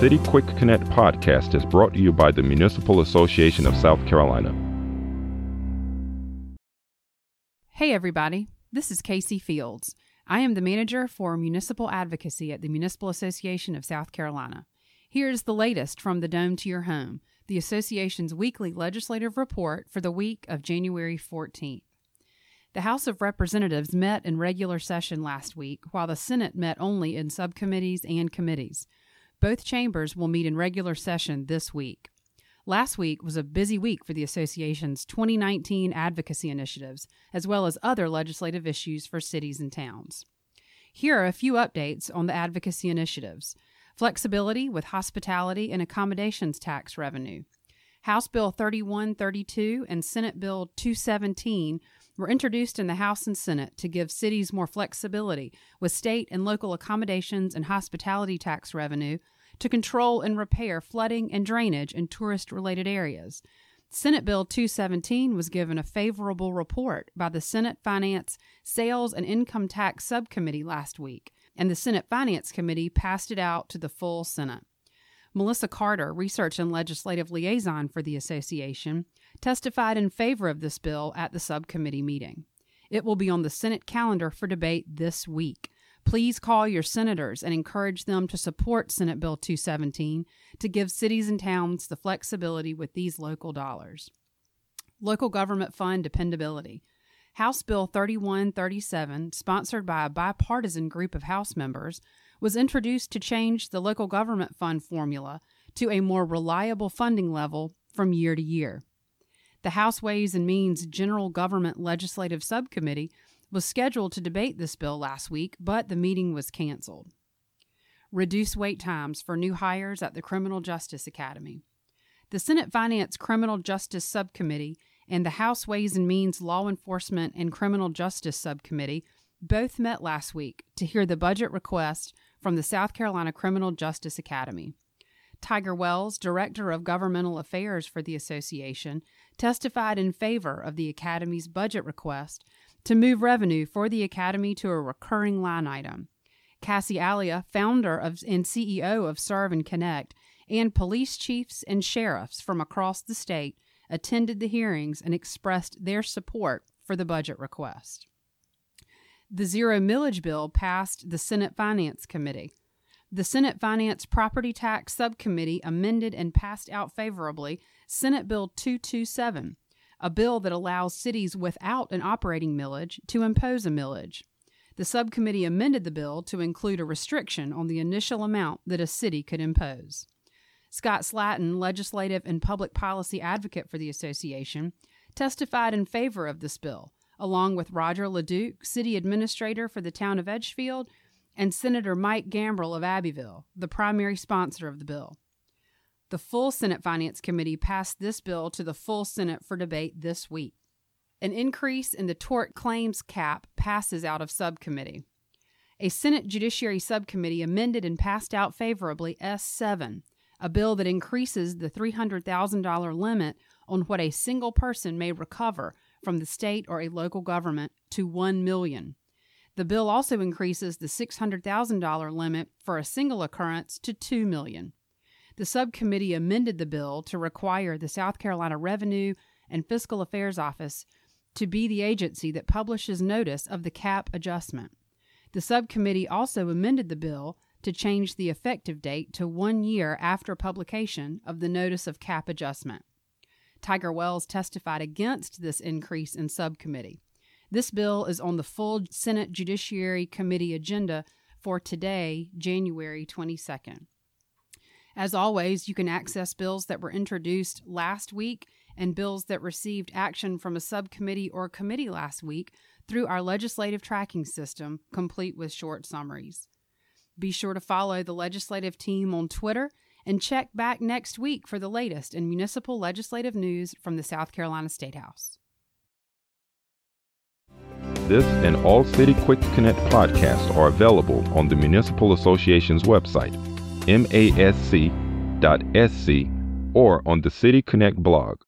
City Quick Connect podcast is brought to you by the Municipal Association of South Carolina. Hey, everybody. This is Casey Fields. I am the manager for municipal advocacy at the Municipal Association of South Carolina. Here's the latest from the Dome to Your Home, the association's weekly legislative report for the week of January 14th. The House of Representatives met in regular session last week, while the Senate met only in subcommittees and committees. Both chambers will meet in regular session this week. Last week was a busy week for the association's 2019 advocacy initiatives, as well as other legislative issues for cities and towns. Here are a few updates on the advocacy initiatives flexibility with hospitality and accommodations tax revenue. House Bill 3132 and Senate Bill 217 were introduced in the House and Senate to give cities more flexibility with state and local accommodations and hospitality tax revenue to control and repair flooding and drainage in tourist related areas. Senate Bill 217 was given a favorable report by the Senate Finance, Sales, and Income Tax Subcommittee last week, and the Senate Finance Committee passed it out to the full Senate. Melissa Carter, Research and Legislative Liaison for the Association, testified in favor of this bill at the subcommittee meeting. It will be on the Senate calendar for debate this week. Please call your senators and encourage them to support Senate Bill 217 to give cities and towns the flexibility with these local dollars. Local Government Fund Dependability. House Bill 3137, sponsored by a bipartisan group of House members, was introduced to change the local government fund formula to a more reliable funding level from year to year. The House Ways and Means General Government Legislative Subcommittee was scheduled to debate this bill last week, but the meeting was canceled. Reduce wait times for new hires at the Criminal Justice Academy. The Senate Finance Criminal Justice Subcommittee and the House Ways and Means Law Enforcement and Criminal Justice Subcommittee both met last week to hear the budget request from the South Carolina Criminal Justice Academy. Tiger Wells, Director of Governmental Affairs for the association, testified in favor of the Academy's budget request to move revenue for the Academy to a recurring line item. Kassy Alia, founder of, and CEO of Serve and Connect, and police chiefs and sheriffs from across the state attended the hearings and expressed their support for the budget request. The zero millage bill passed the Senate Finance Committee. The Senate Finance Property Tax Subcommittee amended and passed out favorably Senate Bill 227, a bill that allows cities without an operating millage to impose a millage. The subcommittee amended the bill to include a restriction on the initial amount that a city could impose. Scott Slatton, legislative and public policy advocate for the association, testified in favor of this bill, along with Roger LeDuc, city administrator for the town of Edgefield, and Senator Mike Gambrell of Abbeville, the primary sponsor of the bill. The full Senate Finance Committee passed this bill to the full Senate for debate this week. An increase in the tort claims cap passes out of subcommittee. A Senate Judiciary Subcommittee amended and passed out favorably S7, a bill that increases the $300,000 limit on what a single person may recover from the state or a local government to 1 million. The bill also increases the $600,000 limit for a single occurrence to 2 million. The subcommittee amended the bill to require the South Carolina Revenue and Fiscal Affairs Office to be the agency that publishes notice of the cap adjustment. The subcommittee also amended the bill to change the effective date to one year after publication of the notice of cap adjustment. Tiger Wells testified against this increase in subcommittee. This bill is on the full Senate Judiciary Committee agenda for today, January 22nd. As always, you can access bills that were introduced last week and bills that received action from a subcommittee or committee last week through our legislative tracking system, complete with short summaries. Be sure to follow the legislative team on Twitter and check back next week for the latest in municipal legislative news from the South Carolina State House. This and all City Quick Connect podcasts are available on the Municipal Association's website, masc.sc, or on the City Connect blog.